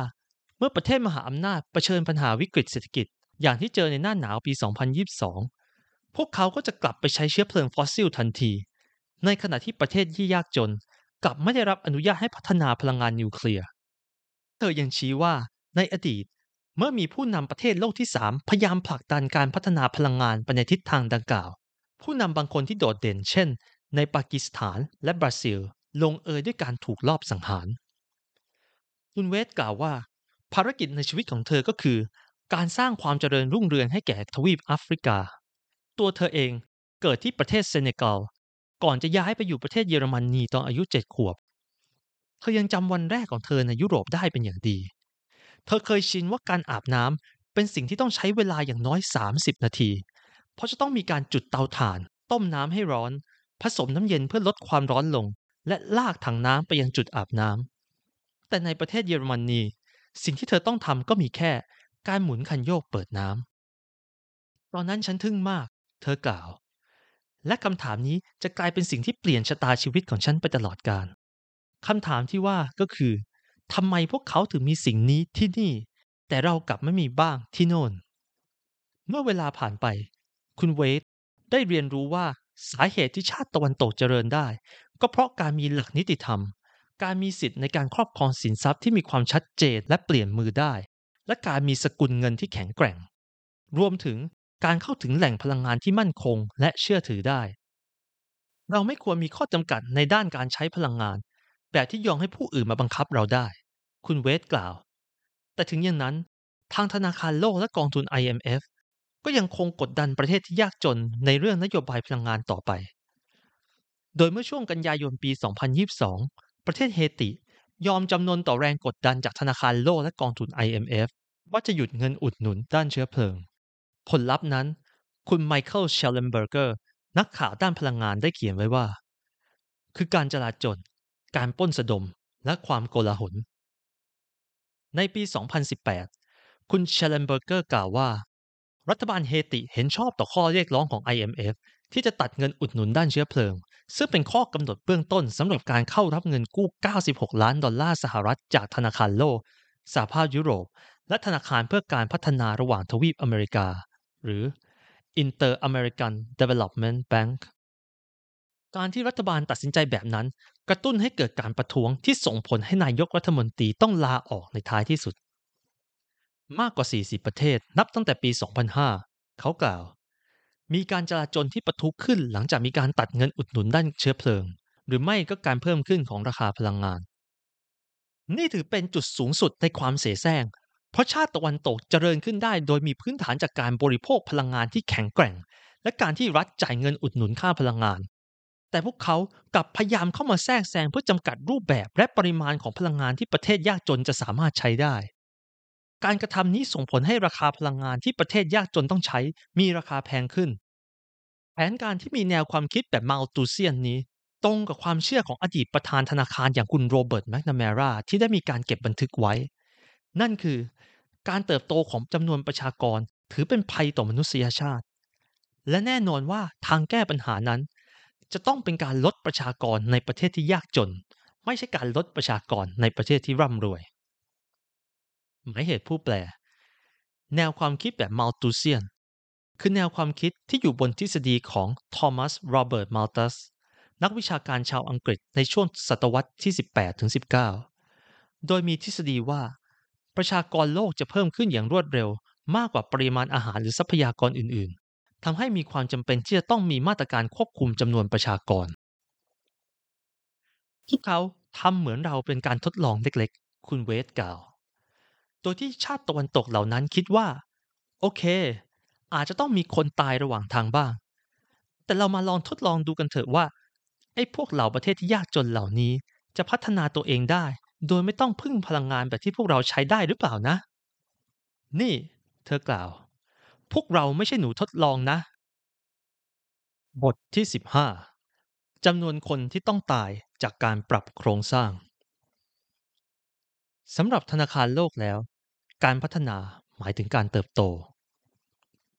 เมื่อประเทศมหาอำนาจเผชิญปัญหาวิกฤตเศรษฐกิจ อย่างที่เจอในหน้าหนาวปี 2022 พวกเขาก็จะกลับไปใช้เชื้อเพลิงฟอสซิลทันที ในขณะที่ประเทศที่ยากจน กลับไม่ได้รับอนุญาตให้พัฒนาพลังงานนิวเคลียร์ เธอยังชี้ว่าในอดีต เมื่อมีผู้นำประเทศโลกที่ 3 พยายามผลักดันการพัฒนาพลังงานไปในทิศทางดังกล่าว ผู้นำบางคนที่โดดเด่นเช่น ในปากีสถานและบราซิล ลงเอยด้วยการถูกลอบสังหารคุณเวสกล่าวว่า ภารกิจในชีวิตของเธอก็คือ การสร้างความเจริญรุ่งเรืองให้แก่ทวีปแอฟริกา ตัวเธอเองเกิดที่ประเทศเซเนกัลก่อนจะย้ายไปอยู่ประเทศเยอรมนีตอนอายุเจ็ดขวบ เธอยังจำวันแรกของเธอในยุโรปได้เป็นอย่างดี เธอเคยชินว่าการอาบน้ำเป็นสิ่งที่ต้องใช้เวลาอย่างน้อย 30 นาที เพราะจะต้องมีการจุดเตาถ่าน ต้มน้ำให้ร้อน ผสมน้ำเย็นเพื่อลดความร้อนลง และลากถังน้ำไปยังจุดอาบน้ำแต่ในประเทศเยอรมนีสิ่งที่เธอต้องทำก็มีแค่การหมุนคันโยกเปิดน้ำตอนนั้นฉันทึ่งมาก เธอกล่าว และคำถามนี้จะกลายเป็นสิ่งที่เปลี่ยนชะตาชีวิตของฉันไปตลอดกาลคำถามที่ว่าก็คือ ทำไมพวกเขาถึงมีสิ่งนี้ที่นี่ แต่เรากลับไม่มีบ้างที่โน่น เมื่อเวลาผ่านไป คุณเวทได้เรียนรู้ว่าสาเหตุที่ชาติตะวันตกเจริญได้ ก็เพราะการมีหลักนิติธรรม การมีสิทธิ์ในการครอบครองสินทรัพย์ที่มีความชัดเจนและเปลี่ยนมือได้ และการมีสกุลเงินที่แข็งแกร่ง รวมถึงการเข้าถึงแหล่งพลังงานที่มั่นคงและเชื่อถือได้ เราไม่ควรมีข้อจำกัดในด้านการใช้พลังงาน แบบที่ยอมให้ผู้อื่นมาบังคับเราได้ คุณเวทกล่าว แต่ถึงอย่างนั้น ทางธนาคารโลกและกองทุน IMF ก็ยังคงกดดันประเทศที่ยากจนในเรื่องนโยบายพลังงานต่อไป โดยเมื่อช่วงกันยายนปี 2022 ประเทศเฮติยอมจำนนต่อแรงกดดันจากธนาคารโลกและกองทุน IMF ว่าจะหยุดเงินอุดหนุนด้านเชื้อเพลิง ผลลัพธ์นั้น คุณไมเคิลเชลเลนเบอร์เกอร์นักข่าวด้านพลังงานได้เขียนไว้ว่า คือการจลาจล การป้นสะดมและความโกลาหล ในปี 2018 คุณเชลเลนเบอร์เกอร์กล่าวว่า รัฐบาลเฮติเห็นชอบต่อข้อเรียกร้องของ IMF ที่จะตัดเงินอุดหนุนด้านเชื้อเพลิง ซึ่งเป็นข้อกำหนดเบื้องต้นสำหรับการเข้ารับเงินกู้ 96 ล้านดอลลาร์สหรัฐจากธนาคารโลกสหภาพยุโรป และธนาคารเพื่อการพัฒนาระหว่างทวีปอเมริกา หรือ Inter-American Development Bank การที่รัฐบาลตัดสินใจแบบนั้น กระตุ้นให้เกิดการประท้วงที่ส่งผลให้นายกรัฐมนตรีต้องลาออกในท้ายที่สุด มากกว่า 40 ประเทศนับตั้งแต่ปี 2005 เขากล่าว มีการจลาจลที่ประทุขึ้นหลังจากมีการตัดเงินอุดหนุนด้านเชื้อเพลิง หรือไม่ก็การเพิ่มขึ้นของราคาพลังงาน นี่ถือเป็นจุดสูงสุดในความเสแสร้งเพราะชาติตะวันตกเจริญขึ้นได้ โดยมีพื้นฐานจากการบริโภคพลังงานที่แข็งแกร่ง และการที่รัฐจ่ายเงินอุดหนุนค่าพลังงาน แต่พวกเขากลับพยายามเข้ามาแทรกแซงเพื่อจำกัดรูปแบบและปริมาณของพลังงานที่ประเทศยากจนจะสามารถใช้ได้ การกระทำนี้ส่งผลให้ราคาพลังงานที่ประเทศยากจนต้องใช้ มีราคาแพงขึ้น แผนการที่มีแนวความคิดแบบมาลตูเซียนนี้ ตรงกับความเชื่อของอดีตประธานธนาคารอย่างคุณโรเบิร์ตแมคนาเมราที่ได้มีการเก็บบันทึกไว้ นั่นคือ การเติบโตของจำนวนประชากรถือเป็นภัยต่อมนุษยชาติ และแน่นอนว่าทางแก้ปัญหานั้น จะต้องเป็นการลดประชากรในประเทศที่ยากจน ไม่ใช่การลดประชากรในประเทศที่ร่ำรวย หมายเหตุผู้แปล แนวความคิดแบบมัลตูเซียน คือแนวความคิดที่อยู่บนทฤษฎีของทอมัสโรเบิร์ตมัลตัสนักวิชาการชาวอังกฤษในช่วงศตวรรษที่ 18ถึง19 โดยมีทฤษฎีว่า ประชากรโลกจะเพิ่มขึ้นอย่างรวดเร็ว มากกว่าปริมาณอาหารหรือทรัพยากรอื่น ทำให้มีความจำเป็นที่จะต้องมีมาตรการควบคุมจำนวนประชากร พวกเขาทำเหมือนเราเป็นการทดลองเล็กๆ คุณเวสกล่าว โดยที่ชาติตะวันตกเหล่านั้นคิดว่า โอเค อาจจะต้องมีคนตายระหว่างทางบ้าง แต่เรามาลองทดลองดูกันเถอะว่าไอ้พวกเหล่าประเทศที่ยากจนเหล่านี้ จะพัฒนาตัวเองได้ โดยไม่ต้องพึ่งพลังงานแบบที่พวกเราใช้ได้หรือเปล่านะ นี่ เธอกล่าว พวกเราไม่ใช่หนูทดลองนะ บทที่ 15จำนวนคนที่ต้องตายจากการปรับโครงสร้างสำหรับธนาคารโลกแล้ว การพัฒนาหมายถึงการเติบโต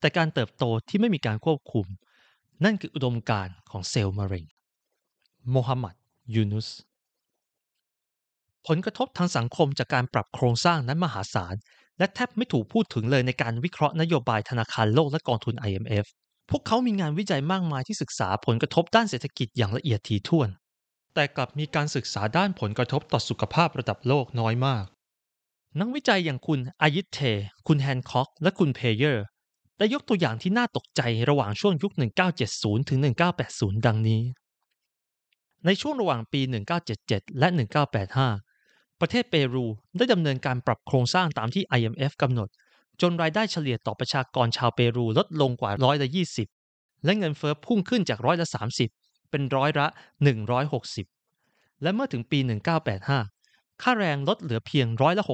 แต่การเติบโตที่ไม่มีการควบคุม นั่นคืออุดมการณ์ของเซลล์มะเร็งโมฮัมหมัดยูนุสผลกระทบทางสังคมจากการปรับโครงสร้างนั้นมหาศาล และแทบไม่ถูกพูดถึงเลยในการวิเคราะห์นโยบายธนาคารโลกและกองทุน IMF พวกเขามีงานวิจัยมากมายที่ศึกษาผลกระทบด้านเศรษฐกิจอย่างละเอียดถี่ถ้วน แต่กลับมีการศึกษาด้านผลกระทบต่อสุขภาพระดับโลกน้อยมาก นักวิจัยอย่างคุณอายิตเท คุณแฮนคอกและคุณเพเยอร์ได้ยกตัวอย่างที่น่าตกใจระหว่างช่วงยุค 1970 ถึง 1980 ดังนี้ ในช่วงระหว่างปี 1977 และ 1985 ประเทศเปรูได้ดำเนินการปรับโครงสร้างตามที่ IMF กำหนด จนรายได้เฉลี่ยต่อประชากรชาวเปรูลดลงกว่าร้อยละ20 และเงินเฟ้อพุ่งขึ้นจากร้อยละ30 เป็นร้อยละ 160 และเมื่อถึงปี 1985 ค่าแรงลดเหลือเพียงร้อยละ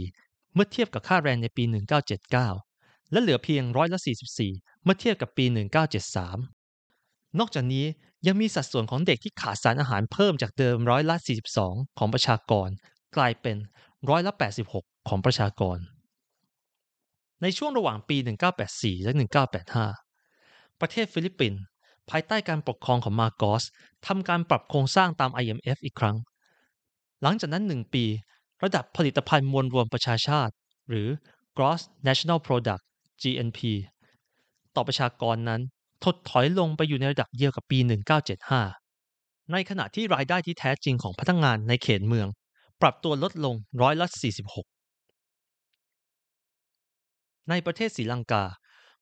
64 เมื่อเทียบกับค่าแรงในปี 1979 และเหลือเพียงร้อยละ44 เมื่อเทียบกับปี 1973 นอกจากนี้ยังมีสัดส่วนของเด็กที่ขาดสารอาหารเพิ่มจากเดิมร้อยละ 42 ของประชากร กลายเป็นร้อยละ 86 ของประชากร ในช่วงระหว่างปี 1984 และ 1985 ประเทศฟิลิปปินส์ภายใต้การปกครองของมาร์กอสทำการปรับโครงสร้างตาม IMF อีกครั้ง หลังจากนั้นหนึ่งปี ระดับผลิตภัณฑ์มวลรวมประชาชาติ หรือ Gross National Product GNP ต่อประชากรนั้น ถดถอยลงไปอยู่ในระดับเดียวกับปี 1975 ในขณะที่รายได้ที่แท้จริงของพนักงงานในเขตเมือง ปรับตัวลดลงร้อยละ 46 ในประเทศศรีลังกา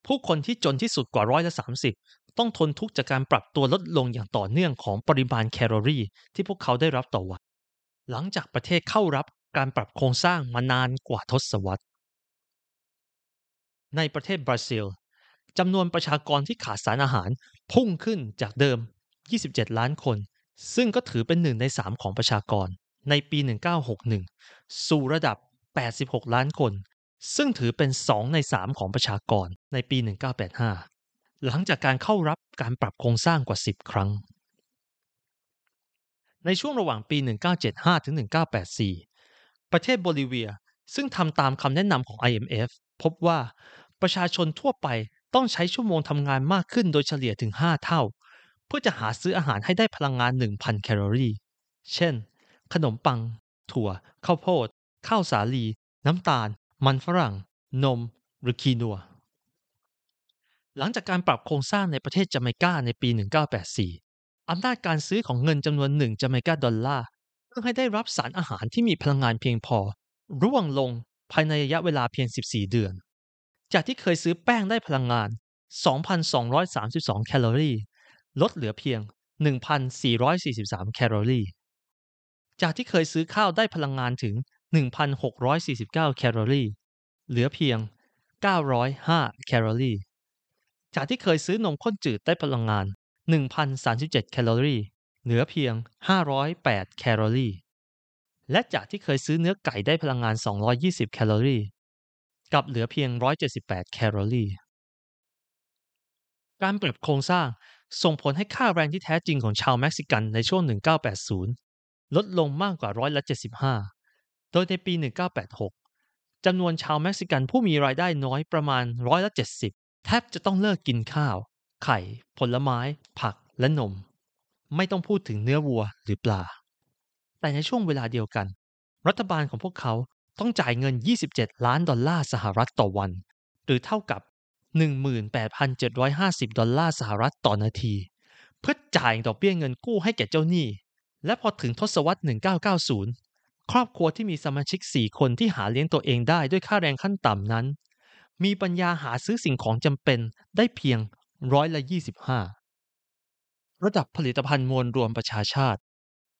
ผู้คนที่จนที่สุดกว่าร้อยละ 30 ต้องทนทุกข์จากการปรับตัวลดลงอย่างต่อเนื่องของปริมาณแคลอรี่ ที่พวกเขาได้รับต่อวัน หลังจากประเทศเข้ารับการปรับโครงสร้างมานานกว่าทศวรรษ ในประเทศบราซิลจำนวนประชากรที่ขาดสารอาหารพุ่งขึ้นจากเดิม 27 ล้านคน ซึ่งก็ถือเป็นหนึ่งในสามของประชากร ในปี 1961 สู่ระดับ 86 ล้านคน ซึ่งถือเป็นสองในสามของประชากรในปี 1985 หลังจากการเข้ารับการปรับโครงสร้างกว่า 10 ครั้ง ในช่วงระหว่างปี 1975 ถึง 1984 ประเทศโบลิเวียซึ่งทำตามคำแนะนำของ IMF พบว่าประชาชนทั่วไปต้องใช้ชั่วโมงทำงานมากขึ้นโดยเฉลี่ยถึง 5 เท่า เพื่อจะหาซื้ออาหารให้ได้พลังงาน 1,000 แคลอรี่ เช่น ขนมปัง ถั่ว ข้าวโพด ข้าวสาลี น้ำตาล มันฝรั่ง นม หรือคีนัว หลังจากการปรับโครงสร้างในประเทศจาเมกาในปี 1984 อำนาจการซื้อของเงินจำนวน1จาเมกาดอลลาร์เพื่อให้ได้รับสารอาหารที่มีพลังงานเพียงพอ ร่วงลงภายในระยะเวลาเพียง 14 เดือน จากที่เคยซื้อแป้งได้พลังงาน 2,232 แคลอรี่ ลดเหลือเพียง 1,443 แคลอรี่ จากที่เคยซื้อข้าวได้พลังงานถึง 1,649 แคลอรี่ เหลือเพียง 905 แคลอรี่ จากที่เคยซื้อนมข้นจืดได้พลังงาน 1,037 แคลอรี่ เหลือเพียง 508 แคลอรี่ และจากที่เคยซื้อเนื้อไก่ได้พลังงาน 220 แคลอรี่ กับเหลือเพียง 178 แคลอรี่ การปรับโครงสร้างส่งผลให้ค่าแรงที่แท้จริงของชาวเม็กซิกันในช่วง 1980 ลดลงมากกว่าร้อยละ75 โดยในปี 1986 จำนวนชาวเม็กซิกันผู้มีรายได้น้อยประมาณร้อยละ70 แทบจะต้องเลิกกินข้าว ไข่ ผลไม้ ผักและนม ไม่ต้องพูดถึงเนื้อวัวหรือปลา แต่ในช่วงเวลาเดียวกัน รัฐบาลของพวกเขาต้องจ่ายเงิน 27 ล้านดอลลาร์สหรัฐต่อวัน หรือเท่ากับ 18,750 ดอลลาร์สหรัฐต่อนาที เพื่อจ่ายดอกเบี้ยเงินกู้ให้แก่เจ้าหนี้ และพอถึงทศวรรษ 1990 ครอบครัวที่มีสมาชิก 4 คนที่หาเลี้ยงตัวเองได้ด้วยค่าแรงขั้นต่ำนั้น มีปัญญาหาซื้อสิ่งของจำเป็นได้เพียงร้อยละ 25 ระดับผลิตภัณฑ์มวลรวมประชาชาติ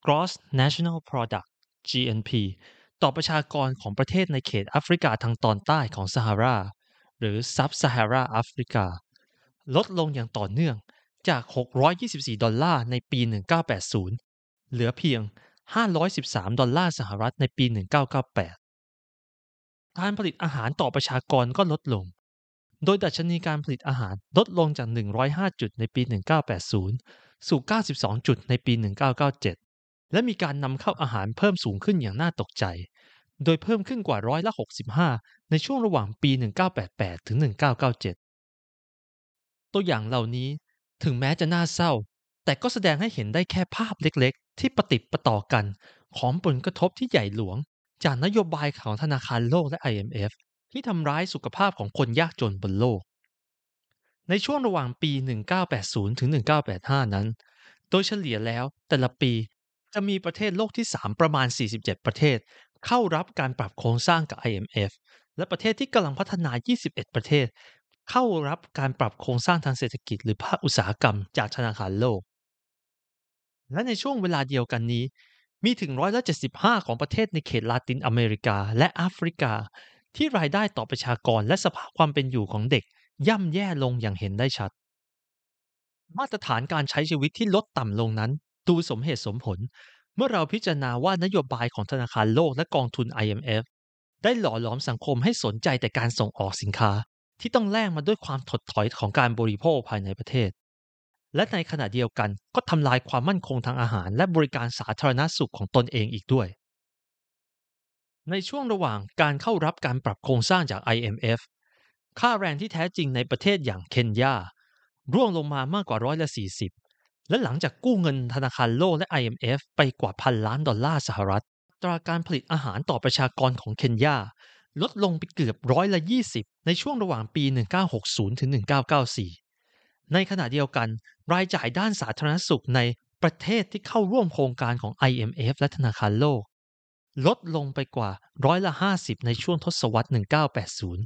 Gross National Product GNP ต่อประชากรของประเทศในเขตแอฟริกาทางตอนใต้ของซาฮารา หรือซับซาฮาราแอฟริกา ลดลงอย่างต่อเนื่องจาก 624 ดอลลาร์ในปี 1980 เหลือเพียง 513 ดอลลาร์สหรัฐในปี 1998 การผลิตอาหารต่อประชากรก็ลดลง โดยดัชนีการผลิตอาหารลดลงจาก 105 จุดในปี 1980 สู่ 92 จุดในปี 1997 และมีการนำเข้าอาหารเพิ่มสูงขึ้นอย่างน่าตกใจ โดยเพิ่มขึ้นกว่าร้อยละ 65 ในช่วงระหว่างปี 1988 ถึง 1997 ตัวอย่างเหล่านี้ถึงแม้จะน่าเศร้า แต่ก็แสดงให้เห็นได้แค่ภาพเล็ก ที่ปฏิปต่อกัน ของผลกระทบที่ใหญ่หลวง จากนโยบายของธนาคารโลกและ IMF ที่ทำร้ายสุขภาพของคนยากจนบนโลก ในช่วงระหว่างปี 1980 ถึง 1985 นั้น โดยเฉลี่ยแล้วแต่ละปีจะมีประเทศโลกที่ 3 ประมาณ 47 ประเทศ เข้ารับการปรับโครงสร้างกับ IMF และประเทศที่กำลังพัฒนา 21 ประเทศ เข้ารับการปรับโครงสร้างทางเศรษฐกิจหรือภาคอุตสาหกรรมจากธนาคารโลก และในช่วงเวลาเดียวกันนี้ มีถึงร้อยละ75 ของประเทศในเขตลาตินอเมริกาและแอฟริกา ที่รายได้ต่อประชากรและสภาพความเป็นอยู่ของเด็กย่ำแย่ลงอย่างเห็นได้ชัด มาตรฐานการใช้ชีวิตที่ลดต่ำลงนั้น ดูสมเหตุสมผล เมื่อเราพิจารณาว่านโยบายของธนาคารโลกและกองทุน IMF ได้หล่อหลอมสังคมให้สนใจแต่การส่งออกสินค้า ที่ต้องแลกมาด้วยความถดถอยของการบริโภคภายในประเทศ และในขณะเดียวกันก็ทำลายความมั่นคงทางอาหาร และบริการสาธารณสุขของตนเองอีกด้วย ในช่วงระหว่างการเข้ารับการปรับโครงสร้างจาก IMF ค่าแรงที่แท้จริงในประเทศอย่างเคนยาร่วงลงมามากกว่าร้อยละ40 และหลังจากกู้เงินธนาคารโลกและ IMF ไปกว่าพันล้านดอลลาร์สหรัฐ ตราการผลิตอาหารต่อประชากรของเคนยาลดลงไปเกือบร้อยละ 20 ในช่วงระหว่างปี 1960 ถึง 1994 ในขณะเดียวกัน รายจ่ายด้านสาธารณสุขในประเทศที่เข้าร่วมโครงการของ IMF และธนาคารโลก ลดลงไปกว่าร้อยละ 50 ในช่วงทศวรรษ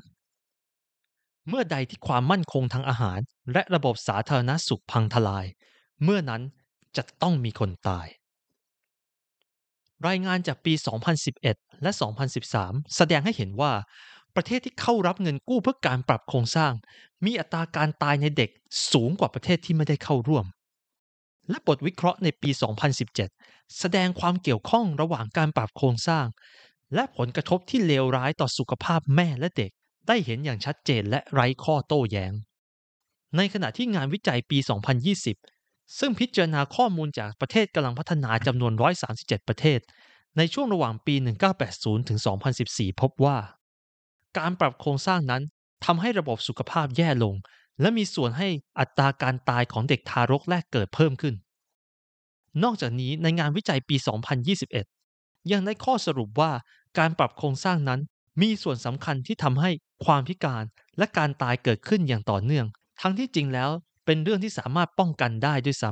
1980 เมื่อใดที่ความมั่นคงทางอาหาร และระบบสาธารณสุขพังทลาย เมื่อนั้นจะต้องมีคนตาย รายงานจากปี 2011 และ 2013 แสดงให้เห็นว่า ประเทศที่เข้ารับเงินกู้เพื่อการปรับโครงสร้าง มีอัตราการตายในเด็กสูงกว่าประเทศที่ไม่ได้เข้าร่วม และบทวิเคราะห์ในปี 2017 แสดงความเกี่ยวข้องระหว่างการปรับโครงสร้าง และผลกระทบที่เลวร้ายต่อสุขภาพแม่และเด็ก ได้เห็นอย่างชัดเจนและไร้ข้อโต้แย้ง ในขณะที่งานวิจัยปี 2020 ซึ่งพิจารณาข้อมูลจากประเทศกำลังพัฒนาจำนวน 137 ประเทศ ในช่วงระหว่างปี 1980 ถึง 2014 พบว่า การปรับโครงสร้างนั้นทำให้ระบบสุขภาพแย่ลง และมีส่วนให้อัตราการตายของเด็กทารกแรกเกิดเพิ่มขึ้น นอกจากนี้ในงานวิจัยปี 2021 ยังได้ข้อสรุปว่าการปรับโครงสร้างนั้น มีส่วนสำคัญที่ทำให้ความพิการและการตายเกิดขึ้นอย่างต่อเนื่อง ทั้งที่จริงแล้วเป็นเรื่องที่สามารถป้องกันได้ด้วยซ้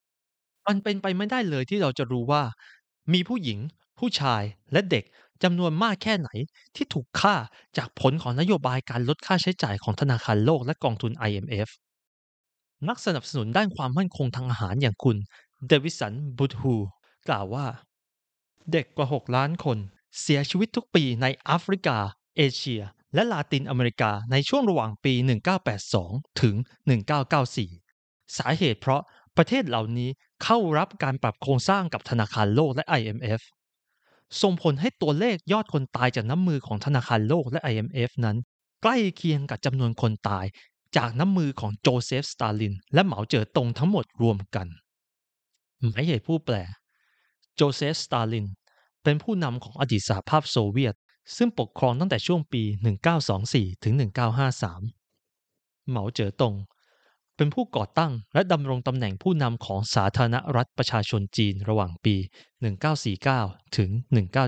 ำมันเป็นไปไม่ได้เลยที่เราจะรู้ว่า มีผู้หญิง ผู้ชายและเด็ก จำนวนมากแค่ไหนที่ถูกฆ่าจากผลของนโยบายการลดค่าใช้จ่ายของธนาคารโลกและกองทุน IMF นักสนับสนุนด้านความมั่นคงทางอาหารอย่างคุณเดวิสันบูทูกล่าวว่า เด็กกว่า 6 ล้านคน เสียชีวิตทุกปีในแอฟริกา เอเชีย และลาตินอเมริกาในช่วงระหว่างปี 1982 ถึง 1994 สาเหตุเพราะประเทศเหล่านี้เข้ารับการปรับโครงสร้างกับธนาคารโลกและ IMF ส่งผลให้ตัวเลขยอดคนตายจากน้ำมือของธนาคารโลกและ IMF นั้น ใกล้เคียงกับจำนวนคนตาย จากน้ำมือของโจเซฟสตาลิน และเหมาเจ๋อตงทั้งหมดรวมกัน หมายเหตุผู้แปล โจเซฟสตาลิน เป็นผู้นำของอดีตสหภาพโซเวียต ซึ่งปกครองตั้งแต่ช่วงปี 1924 ถึง 1953 เหมาเจ๋อตง เป็นผู้ก่อตั้งและดำรงตำแหน่งผู้นำของสาธารณรัฐประชาชนจีนระหว่างปี 1949 ถึง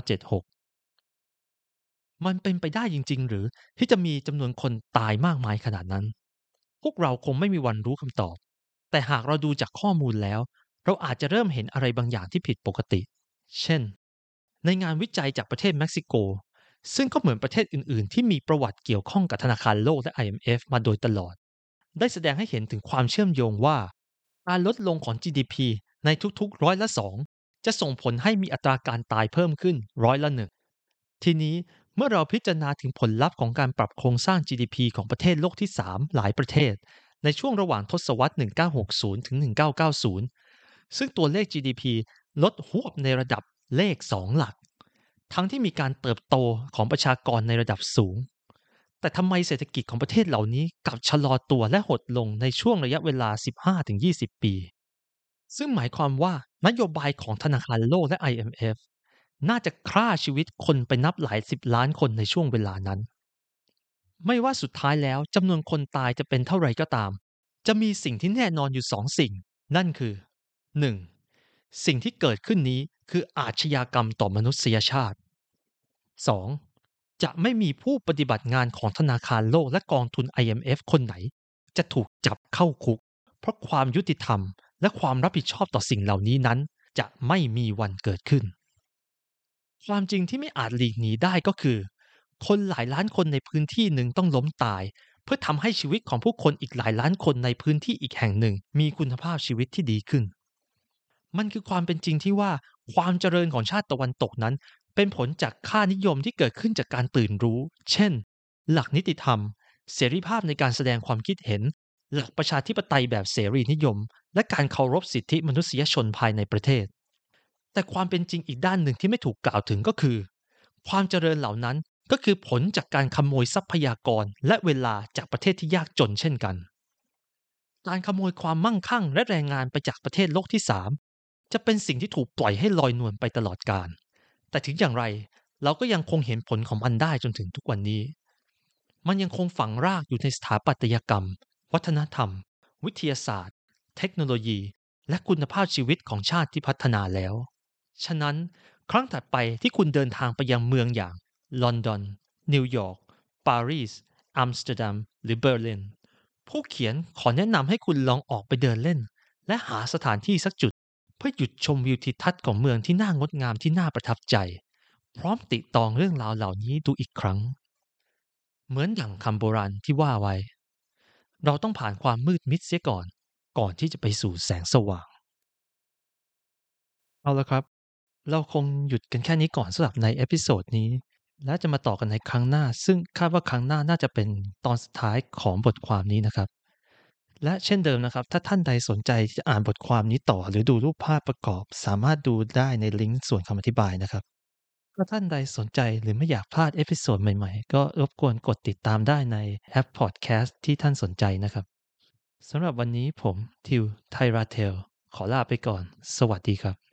1976 มันเป็นไปได้จริง ๆ หรือที่จะมีจำนวนคนตายมากมายขนาดนั้น พวกเราคงไม่มีวันรู้คำตอบ แต่หากเราดูจากข้อมูลแล้ว เราอาจจะเริ่มเห็นอะไรบางอย่างที่ผิดปกติ เช่น ในงานวิจัยจากประเทศเม็กซิโก ซึ่งก็เหมือนประเทศอื่น ๆ ที่มีประวัติเกี่ยวข้องกับธนาคารโลกและ IMF มาโดยตลอด ได้แสดงให้เห็นถึงความเชื่อมโยงว่าการลดลงของ GDP ในทุกๆร้อยละสองจะส่งผลให้มีอัตราการตายเพิ่มขึ้นร้อยละหนึ่งทีนี้เมื่อเราพิจารณาถึงผลลัพธ์ของการปรับโครงสร้าง GDP ของประเทศโลกที่ 3 หลายประเทศ ในช่วงระหว่างทศวรรษ 1960 ถึง 1990 ซึ่งตัวเลข GDP ลดหวบในระดับเลข 2 หลัก ทั้งที่มีการเติบโตของประชากรในระดับสูง แต่ทำไมเศรษฐกิจของประเทศเหล่านี้กลับชะลอตัวและหดลงในช่วงระยะเวลา 15-20 ปี ซึ่งหมายความว่านโยบายของธนาคารโลกและ IMF น่าจะฆ่าชีวิตคนไปนับหลายสิบล้านคนในช่วงเวลานั้น ไม่ว่าสุดท้ายแล้วจำนวนคนตายจะเป็นเท่าไรก็ตาม จะมีสิ่งที่แน่นอนอยู่สองสิ่ง นั่นคือ 1. สิ่งที่เกิดขึ้นนี้คืออาชญากรรมต่อมนุษยชาติ 2. จะไม่มีผู้ปฏิบัติงานของธนาคารโลกและกองทุน IMF คนไหน จะถูกจับเข้าคุก เพราะความยุติธรรม และความรับผิดชอบต่อสิ่งเหล่านี้นั้น จะไม่มีวันเกิดขึ้น ความจริงที่ไม่อาจหลีกหนีได้ก็คือ คนหลายล้านคนในพื้นที่หนึ่งต้องล้มตาย เพื่อทำให้ชีวิตของผู้คนอีกหลายล้านคนในพื้นที่อีกแห่งหนึ่ง มีคุณภาพชีวิตที่ดีขึ้น มันคือความเป็นจริงที่ว่าความเจริญของชาติตะวันตกนั้น เป็นผลจากค่านิยมที่เกิดขึ้นจากการตื่นรู้ เช่น หลักนิติธรรม เสรีภาพในการแสดงความคิดเห็น หลักประชาธิปไตยแบบเสรีนิยม และการเคารพสิทธิมนุษยชนภายในประเทศ แต่ความเป็นจริงอีกด้านหนึ่งที่ไม่ถูกกล่าวถึงก็คือ ความเจริญเหล่านั้นก็คือผลจากการขโมยทรัพยากรและเวลาจากประเทศที่ยากจนเช่นกัน การขโมยความมั่งคั่งและแรงงานไปจากประเทศโลกที่สามจะเป็นสิ่งที่ถูกปล่อยให้ลอยนวลไปตลอดกาล แต่ถึงอย่างไรเราก็ยังคงเห็นผลของมันได้จนถึงทุกวันนี้ มันยังคงฝังรากอยู่ในสถาปัตยกรรม วัฒนธรรม วิทยาศาสตร์ เทคโนโลยี และคุณภาพชีวิตของชาติที่พัฒนาแล้ว ฉะนั้นครั้งถัดไปที่คุณเดินทางไปยังเมืองอย่าง ลอนดอน นิวยอร์ก ปารีส อัมสเตอร์ดัม หรือเบอร์ลิน ผู้เขียนขอแนะนำให้คุณลองออกไปเดินเล่น และหาสถานที่สักจุด เพื่อหยุดชมวิวทิวทัศน์ของเมืองที่น่างดงามที่น่าประทับใจ พร้อมตริตรองเรื่องราวเหล่านี้ดูอีกครั้ง เหมือนอย่างคำโบราณที่ว่าไว้ เราต้องผ่านความมืดมิดเสียก่อน ก่อนที่จะไปสู่แสงสว่าง เอาละครับ เราคงหยุดกันแค่นี้ก่อนสำหรับใน episode นี้ และจะมาต่อกันในครั้งหน้า ซึ่งคาดว่าครั้งหน้าน่าจะเป็นตอนสุดท้ายของบทความนี้นะครับ และเช่นเดิมนะครับ ถ้าท่านใดสนใจจะอ่านบทความนี้ต่อ หรือดูรูปภาพประกอบ สามารถดูได้ในลิงก์ส่วนคำอธิบายนะครับ ถ้าท่านใดสนใจหรือไม่อยากพลาด episode ใหม่ๆ ก็รบกวนกดติดตามได้ในแอปพอดแคสต์ที่ท่านสนใจนะครับสำหรับวันนี้ผมทิวไทราเทลขอลาไปก่อน สวัสดีครับ